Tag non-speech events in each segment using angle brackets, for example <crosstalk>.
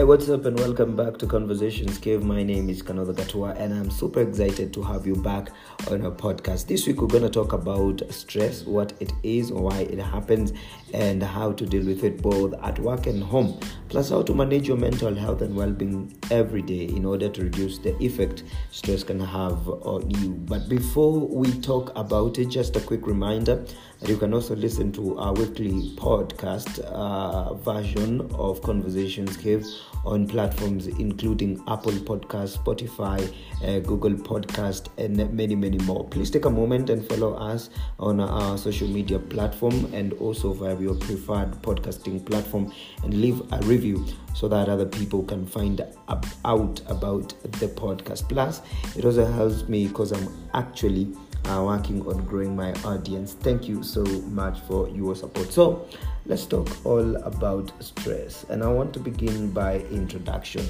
Hey, what's up, and welcome back to Conversations Cave. My name is Kanoda Gatua, and I'm super excited to have you back on our podcast. This week, we're going to talk about stress, what it is, why it happens, and how to deal with it both at work and home, plus how to manage your mental health and well being every day in order to reduce the effect stress can have on you. But before we talk about it, just a quick reminder that you can also listen to our weekly podcast uh, version of Conversations Cave on platforms including Apple Podcast, Spotify, uh, Google Podcast, and many, many more. Please take a moment and follow us on our social media platform and also via your preferred podcasting platform and leave a review so that other people can find out about the podcast. Plus, it also helps me because I'm actually uh, working on growing my audience. Thank you so much for your support. So, let's talk all about stress, and I want to begin by introduction.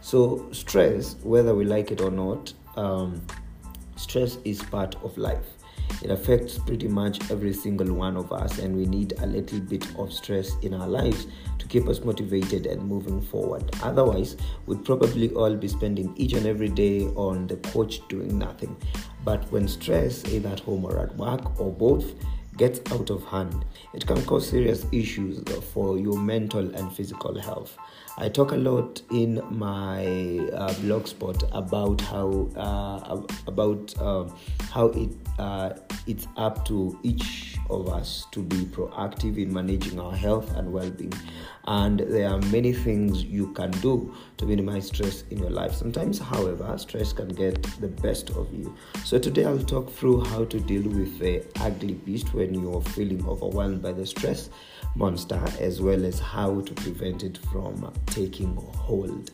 So, stress, whether we like it or not, um, stress is part of life. It affects pretty much every single one of us, and we need a little bit of stress in our lives to keep us motivated and moving forward. Otherwise, we'd probably all be spending each and every day on the couch doing nothing. But when stress, either at home or at work or both, gets out of hand, it can cause serious issues for your mental and physical health. I talk a lot in my uh, blog spot about how uh, about uh, how it uh, it's up to each of us to be proactive in managing our health and well-being and there are many things you can do to minimize stress in your life. Sometimes however stress can get the best of you. So today i'll talk through how to deal with the ugly beast when you're feeling overwhelmed by the stress monster as well as how to prevent it from taking hold.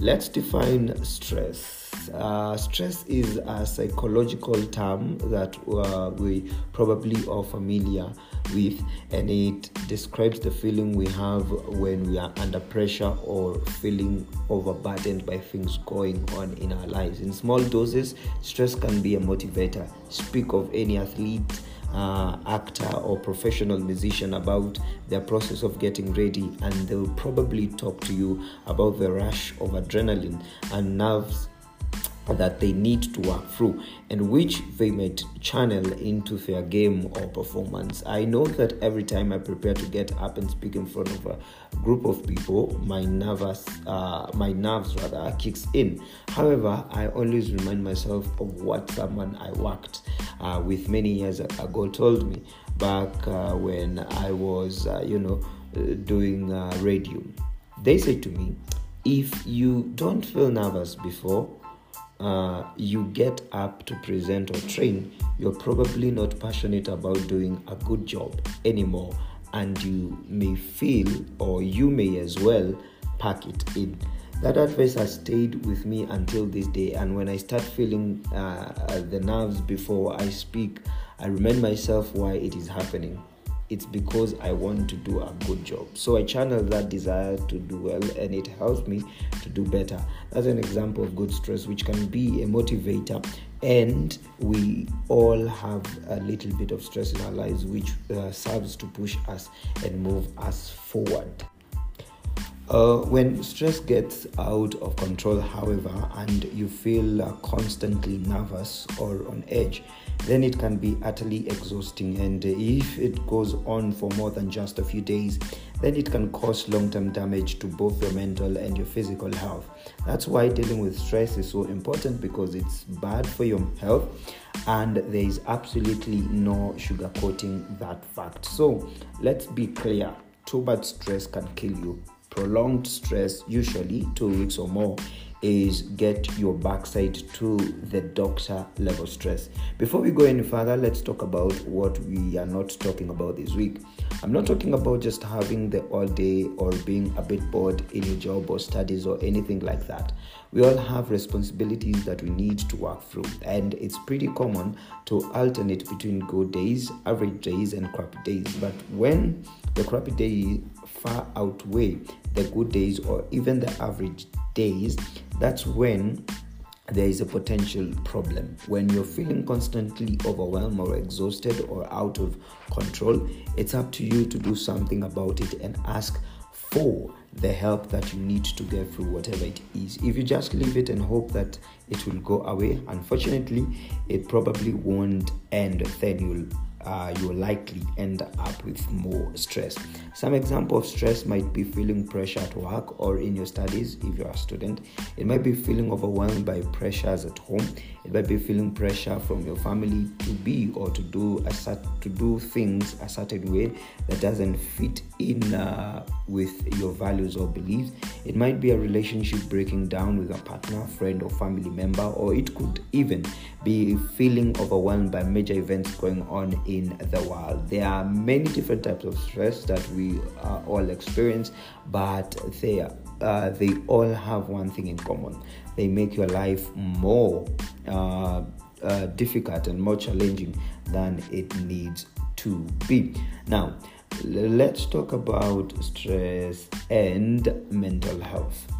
Let's define stress. Uh, stress is a psychological term that uh, we probably are familiar with, and it describes the feeling we have when we are under pressure or feeling overburdened by things going on in our lives. In small doses, stress can be a motivator. Speak of any athlete. Uh, actor or professional musician about their process of getting ready, and they'll probably talk to you about the rush of adrenaline and nerves that they need to work through and which they might channel into their game or performance. I know that every time I prepare to get up and speak in front of a group of people, my nervous, uh, my nerves rather kicks in. However, I always remind myself of what someone I worked uh, with many years ago told me back uh, when I was, uh, you know, doing uh, radio. They said to me, if you don't feel nervous before uh, you get up to present or train, you're probably not passionate about doing a good job anymore, and you may feel or you may as well pack it in. That advice has stayed with me until this day, and when I start feeling uh, the nerves before I speak, I remind myself why it is happening it's because I want to do a good job. So I channel that desire to do well and it helps me to do better. That's an example of good stress, which can be a motivator. And we all have a little bit of stress in our lives, which uh, serves to push us and move us forward. Uh, when stress gets out of control, however, and you feel uh, constantly nervous or on edge, then it can be utterly exhausting. And if it goes on for more than just a few days, then it can cause long term damage to both your mental and your physical health. That's why dealing with stress is so important because it's bad for your health and there is absolutely no sugarcoating that fact. So let's be clear too much stress can kill you prolonged stress, usually two weeks or more, is get your backside to the doctor level stress. Before we go any further, let's talk about what we are not talking about this week. I'm not talking about just having the all day or being a bit bored in your job or studies or anything like that. We all have responsibilities that we need to work through, and it's pretty common to alternate between good days, average days, and crappy days. But when the crappy day far outweigh the good days or even the average days, that's when there is a potential problem. When you're feeling constantly overwhelmed or exhausted or out of control, it's up to you to do something about it and ask for the help that you need to get through whatever it is. If you just leave it and hope that it will go away, unfortunately, it probably won't end. Then you'll uh, you'll likely end up with more stress. Some example of stress might be feeling pressure at work or in your studies if you're a student. It might be feeling overwhelmed by pressures at home. It might be feeling pressure from your family to be or to do a to do things a certain way that doesn't fit in uh, with your values or beliefs. It might be a relationship breaking down with a partner, friend, or family member, or it could even be feeling overwhelmed by major events going on in the world. There are many different types of stress that we uh, all experience, but they uh, they all have one thing in common: they make your life more uh, uh difficult and more challenging than it needs to be. Now, let's talk about stress and mental health.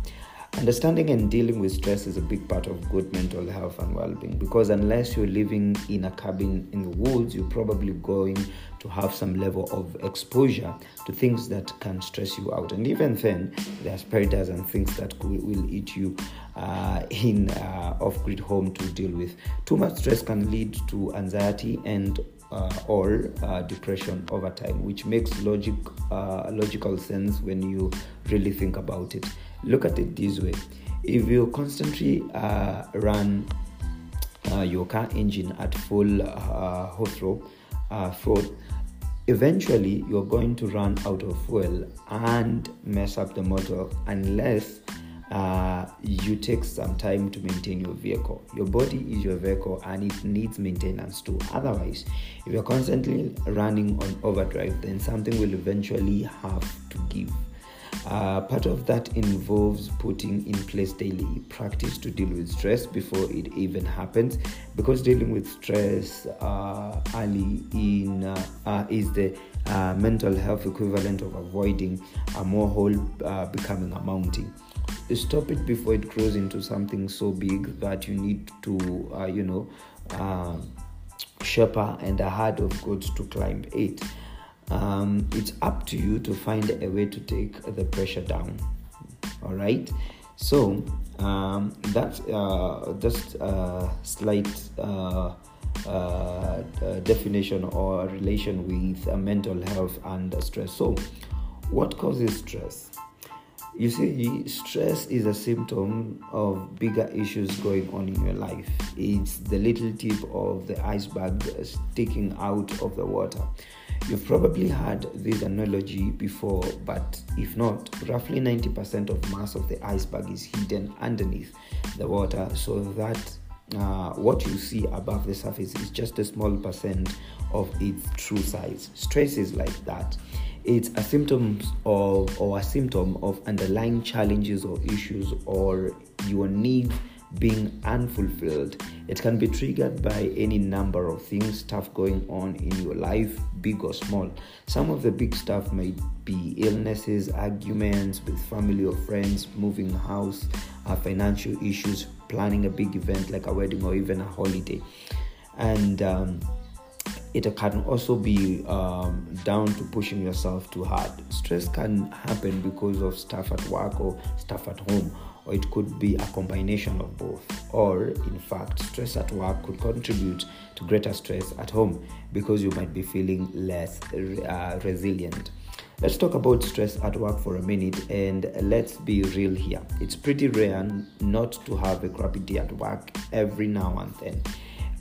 Understanding and dealing with stress is a big part of good mental health and well being because unless you're living in a cabin in the woods, you're probably going to have some level of exposure to things that can stress you out. And even then, there's predators and things that will eat you uh, in uh, off grid home to deal with. Too much stress can lead to anxiety and uh, or uh, depression over time, which makes logic uh, logical sense when you really think about it. Look at it this way: if you constantly uh, run uh, your car engine at full uh, throttle, throttle, eventually you're going to run out of fuel and mess up the motor unless uh, you take some time to maintain your vehicle. Your body is your vehicle and it needs maintenance too. Otherwise, if you're constantly running on overdrive, then something will eventually have to give. Uh, part of that involves putting in place daily practice to deal with stress before it even happens. Because dealing with stress uh, early in uh, uh is the uh, mental health equivalent of avoiding a more uh, becoming a mountain. Stop it before it grows into something so big that you need to you know shepherd and a herd of goats to climb it um, it's up to you to find a way to take the pressure down all right so um, that's uh, just a slight uh, uh, uh, definition or relation with uh, mental health and stress so what causes stress you see, stress is a symptom of bigger issues going on in your life. It's the little tip of the iceberg sticking out of the water. You've probably heard this analogy before, but if not, roughly 90% of mass of the iceberg is hidden underneath the water, so that uh, what you see above the surface is just a small percent of its true size. Stress is like that. It's a symptom of or a symptom of underlying challenges or issues or your needs being unfulfilled. It can be triggered by any number of things, stuff going on in your life, big or small. Some of the big stuff might be illnesses, arguments with family or friends, moving house, uh, financial issues, planning a big event like a wedding or even a holiday. And um, it can also be um, down to pushing yourself too hard. Stress can happen because of stuff at work or stuff at home or it could be a combination of both. Or, in fact, stress at work could contribute to greater stress at home because you might be feeling less uh, resilient. Let's talk about stress at work for a minute and let's be real here. It's pretty rare not to have a crappy day at work every now and then.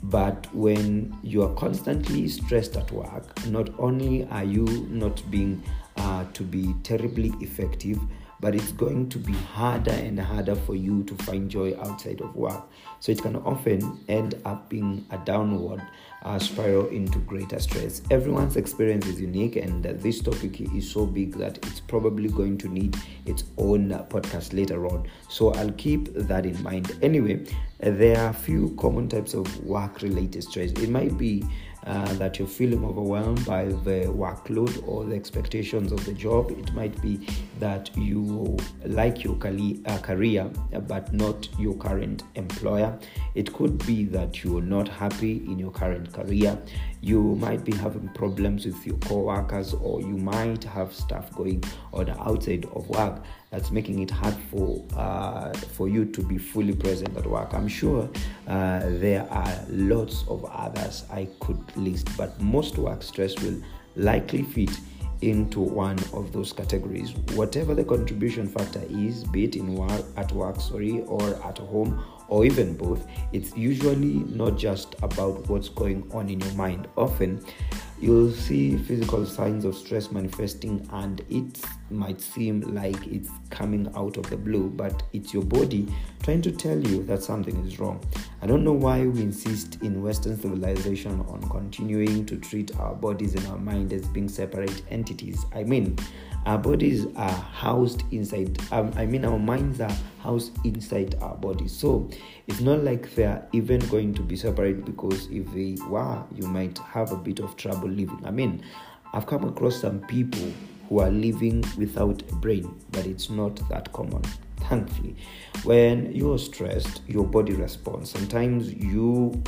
But when you are constantly stressed at work, not only are you not being uh, to be terribly effective, but it's going to be harder and harder for you to find joy outside of work. So it can often end up being a downward uh, spiral into greater stress. Everyone's experience is unique, and uh, this topic is so big that it's probably going to need its own uh, podcast later on. So I'll keep that in mind. Anyway, there are a few common types of work related stress. It might be uh, that you're feeling overwhelmed by the workload or the expectations of the job. It might be that you like your uh, career but not your current employer. It could be that you're not happy in your current career. You might be having problems with your co-workers or you might have stuff going on outside of work that's making it hard for uh, for you to be fully present at work. I'm sure uh, there are lots of others I could list, but most work stress will likely fit into one of those categories. Whatever the contribution factor is, be it in work, at work, sorry, or at home, or even both, it's usually not just about what's going on in your mind. Often, you'll see physical signs of stress manifesting, and it might seem like it's coming out of the blue, but it's your body trying to tell you that something is wrong. I don't know why we insist in Western civilization on continuing to treat our bodies and our mind as being separate entities. I mean, our bodies are housed inside um, i mean our minds are housed inside our bodies. So it's not like they're even going to be separate because if they were you might have a bit of trouble living. I mean i've come across some people who are living without a brain but it's not that common thankfully. When you're stressed your body responds. Sometimes you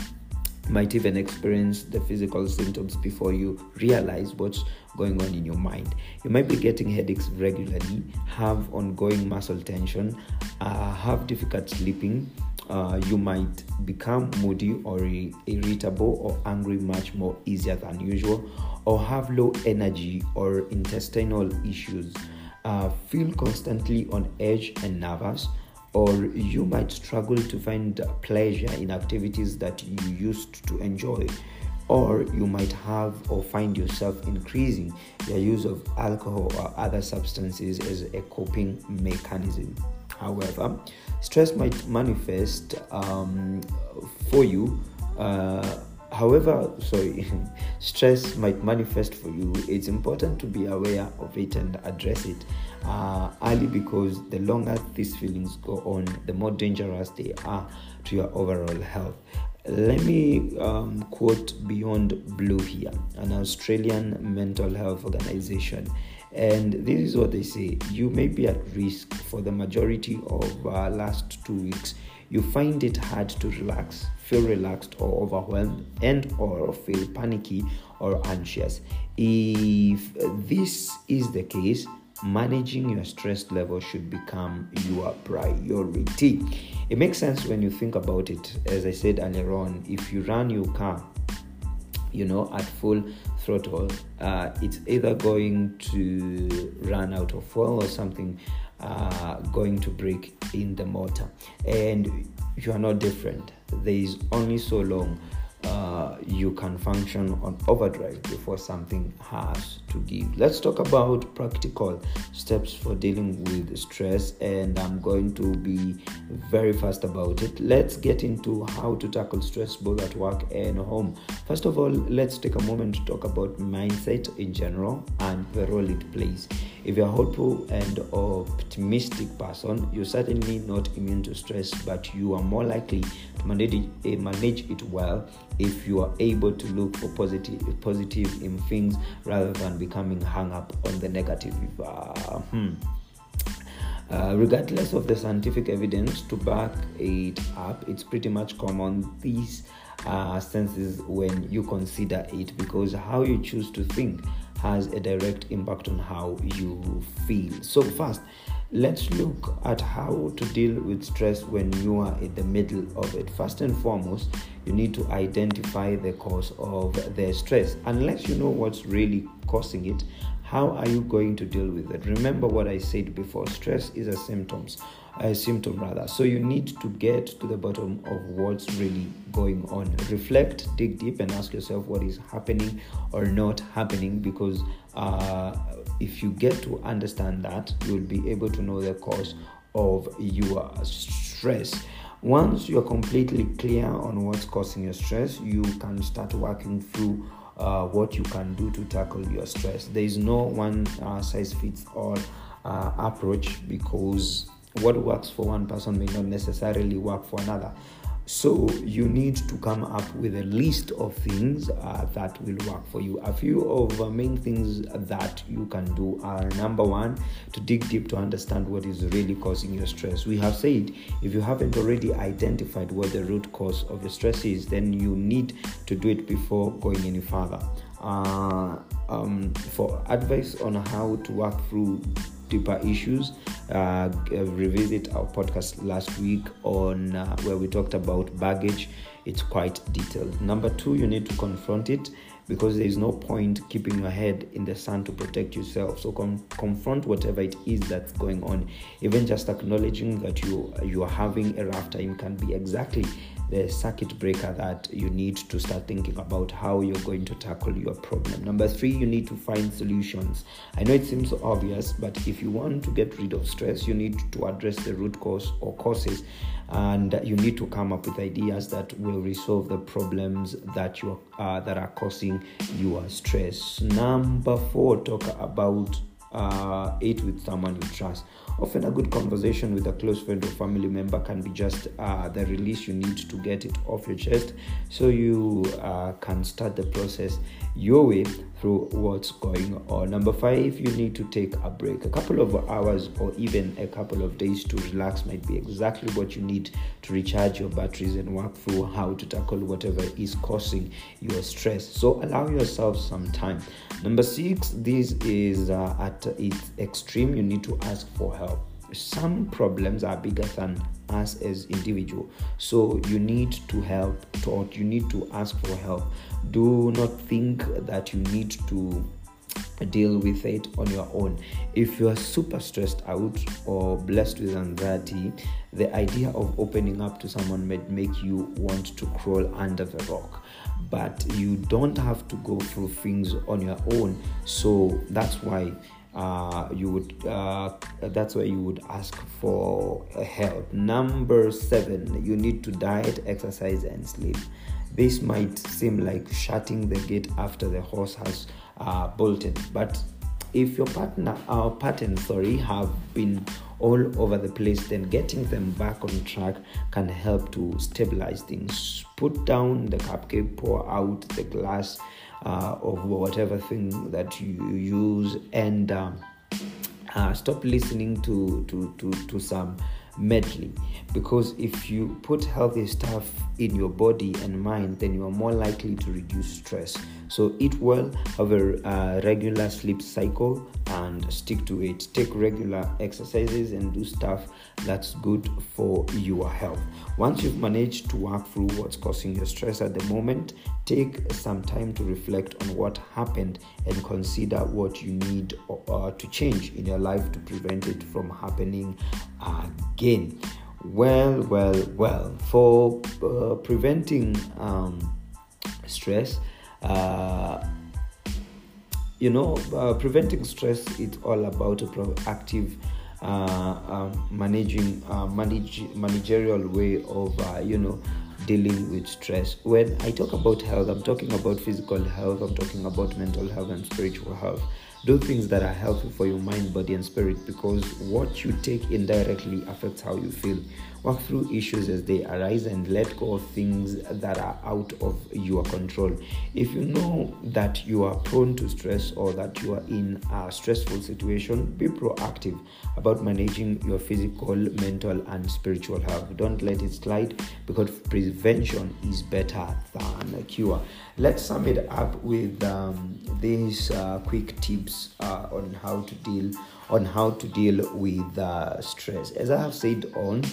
might even experience the physical symptoms before you realize what's going on in your mind. You might be getting headaches regularly, have ongoing muscle tension, uh, have difficult sleeping. Uh, you might become moody or irritable or angry much more easier than usual, or have low energy or intestinal issues. Uh, feel constantly on edge and nervous or you might struggle to find pleasure in activities that you used to enjoy or you might have or find yourself increasing your use of alcohol or other substances as a coping mechanism. However stress might manifest um, for you uh, however sorry <laughs> stress might manifest for you. It's important to be aware of it and address it uh, early because the longer these feelings go on the more dangerous they are to your overall health. Let me um, quote beyond blue here an australian mental health organization. And this is what they say you may be at risk for the majority of uh, last two weeks. You find it hard to relax feel relaxed or overwhelmed and or feel panicky or anxious. If this is the case managing your stress level should become your priority. It makes sense when you think about it. As i said earlier on if you run your car you know at full throttle uh, it's either going to run out of fuel or something uh, going to break in the motor and you are not different. There is only so long uh, you can function on overdrive before something has to give. Let's talk about practical steps for dealing with stress, and I'm going to be very fast about it. Let's get into how to tackle stress both at work and home. First of all, let's take a moment to talk about mindset in general and the role it plays. If you're a hopeful and optimistic person, you're certainly not immune to stress, but you are more likely manage it, eh, manage it well if you are able to look for positive, positive in things rather than becoming hung up on the negative. Uh, hmm. Uh, regardless of the scientific evidence to back it up, it's pretty much common these uh, senses when you consider it because how you choose to think has a direct impact on how you feel. So, first, let's look at how to deal with stress when you are in the middle of it. First and foremost, you need to identify the cause of the stress. Unless you know what's really causing it, how are you going to deal with it? Remember what I said before stress is a symptoms a symptom rather. So you need to get to the bottom of what's really going on. Reflect, dig deep, and ask yourself what is happening or not happening because uh, if you get to understand that, you'll be able to know the cause of your stress. Once you're completely clear on what's causing your stress, you can start working through uh, what you can do to tackle your stress. There is no one uh, size fits all uh, approach because what works for one person may not necessarily work for another. So you need to come up with a list of things uh, that will work for you. A few of the main things that you can do are number one, to dig deep to understand what is really causing your stress. We have said if you haven't already identified what the root cause of your stress is, then you need to do it before going any further. Uh, um, for advice on how to work through deeper issues, uh, revisit our podcast last week on uh, where we talked about baggage. It's quite detailed. Number two, you need to confront it because there is no point keeping your head in the sand to protect yourself. So com- confront whatever it is that's going on. Even just acknowledging that you you are having a rough time can be exactly the circuit breaker that you need to start thinking about how you're going to tackle your problem. Number three, you need to find solutions. I know it seems obvious, but if you want to get rid of stress, you need to address the root cause or causes, and you need to come up with ideas that will resolve the problems that you uh, that are causing your stress. Number four, talk about uh, it with someone you trust. Often, a good conversation with a close friend or family member can be just uh, the release you need to get it off your chest so you uh, can start the process your way through what's going on. Number five, you need to take a break. A couple of hours or even a couple of days to relax might be exactly what you need to recharge your batteries and work through how to tackle whatever is causing your stress. So allow yourself some time. Number six, this is uh, at its extreme, you need to ask for help some problems are bigger than us as individual so you need to help or you need to ask for help do not think that you need to deal with it on your own. If you are super stressed out or blessed with anxiety the idea of opening up to someone might make you want to crawl under the rock. But you don't have to go through things on your own. So that's why uh, you would uh, that's why you would ask for help. Number seven you need to diet exercise and sleep this might seem like shutting the gate after the horse has uh, bolted but if your partner our pattern sorry have been all over the place then getting them back on track can help to stabilize things. Put down the cupcake pour out the glass uh, of whatever thing that you use and um, uh, stop listening to, to, to, to some medley because if you put healthy stuff in your body and mind then you are more likely to reduce stress. So eat well have a uh, regular sleep cycle and stick to it. Take regular exercises and do stuff that's good for your health. Once you've managed to work through what's causing your stress at the moment take some time to reflect on what happened and consider what you need uh, to change in your life to prevent it from happening again. Well well well for uh, preventing um, stress uh, you know uh, preventing stress is all about a proactive uh, um, managing uh, manage, managerial way of uh, you know dealing with stress. When i talk about health i'm talking about physical health i'm talking about mental health and spiritual health. Do things that are healthy for your mind body and spirit because what you take indirectly affects how you feel Walk through issues as they arise and let go of things that are out of your control. If you know that you are prone to stress or that you are in a stressful situation, be proactive about managing your physical, mental, and spiritual health. Don't let it slide because prevention is better than cure. Let's sum it up with um, these uh, quick tips uh, on how to deal on how to deal with uh, stress. As I have said on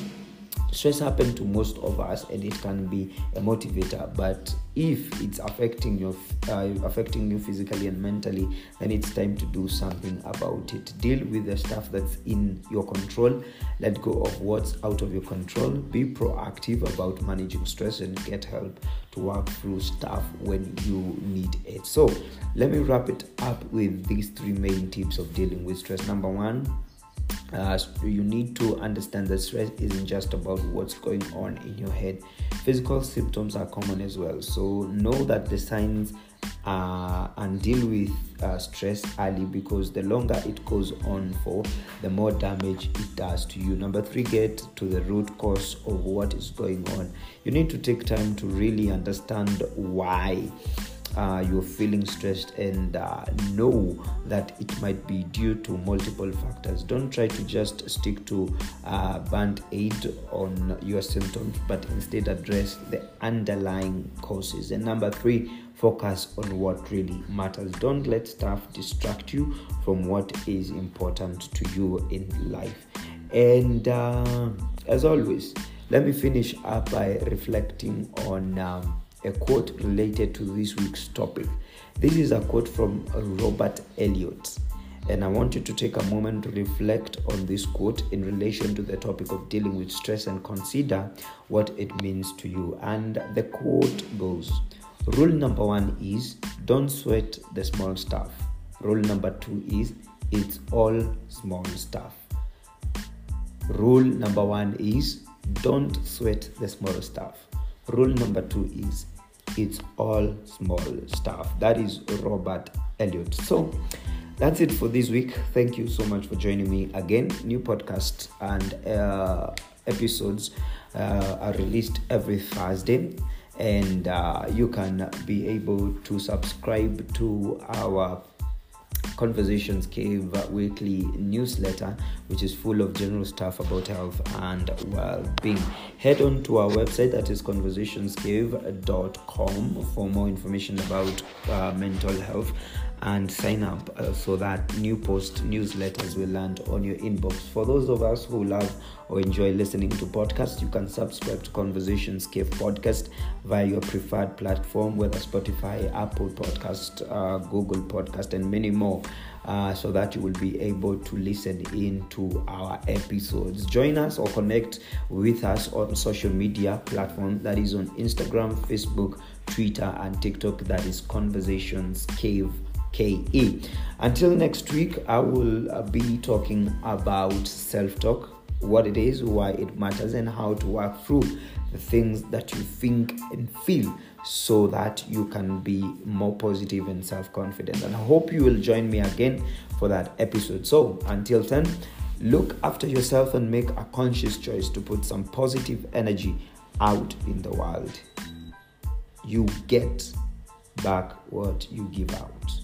stress happens to most of us and it can be a motivator but if it's affecting you uh, affecting you physically and mentally then it's time to do something about it. Deal with the stuff that's in your control. Let go of what's out of your control. Be proactive about managing stress and get help to work through stuff when you need it. So let me wrap it up with these three main tips of dealing with stress. Number one uh, you need to understand that stress isn't just about what's going on in your head physical symptoms are common as well so know that the signs uh, and deal with uh, stress early because the longer it goes on for, the more damage it does to you. Number three, get to the root cause of what is going on. You need to take time to really understand why uh, you're feeling stressed and uh, know that it might be due to multiple factors. Don't try to just stick to uh, band aid on your symptoms, but instead address the underlying causes. And number three, focus on what really matters. Don't let stuff distract you from what is important to you in life. And uh, as always, let me finish up by reflecting on. Um, a quote related to this week's topic. This is a quote from Robert Eliot. And I want you to take a moment to reflect on this quote in relation to the topic of dealing with stress and consider what it means to you. And the quote goes Rule number one is don't sweat the small stuff. Rule number two is it's all small stuff. Rule number one is don't sweat the small stuff. Rule number two is it's all small stuff. That is Robert Eliot. So that's it for this week. Thank you so much for joining me again. New podcast and uh, episodes uh, are released every Thursday, and uh, you can be able to subscribe to our Conversations Cave weekly newsletter, which is full of general stuff about health and well being. Head on to our website that is conversationscave.com for more information about uh, mental health and sign up uh, so that new post newsletters will land on your inbox. For those of us who love or enjoy listening to podcasts, you can subscribe to Conversations Cave podcast via your preferred platform, whether Spotify, Apple Podcast, uh, Google Podcast, and many more. Uh, so that you will be able to listen in to our episodes. Join us or connect with us on social media platforms that is on Instagram, Facebook, Twitter, and TikTok. That is Conversations Cave KE. Until next week, I will uh, be talking about self talk, what it is, why it matters, and how to work through the things that you think and feel so that you can be more positive and self confident. And I hope you will join me again for that episode. So, until then, look after yourself and make a conscious choice to put some positive energy out in the world. You get back what you give out.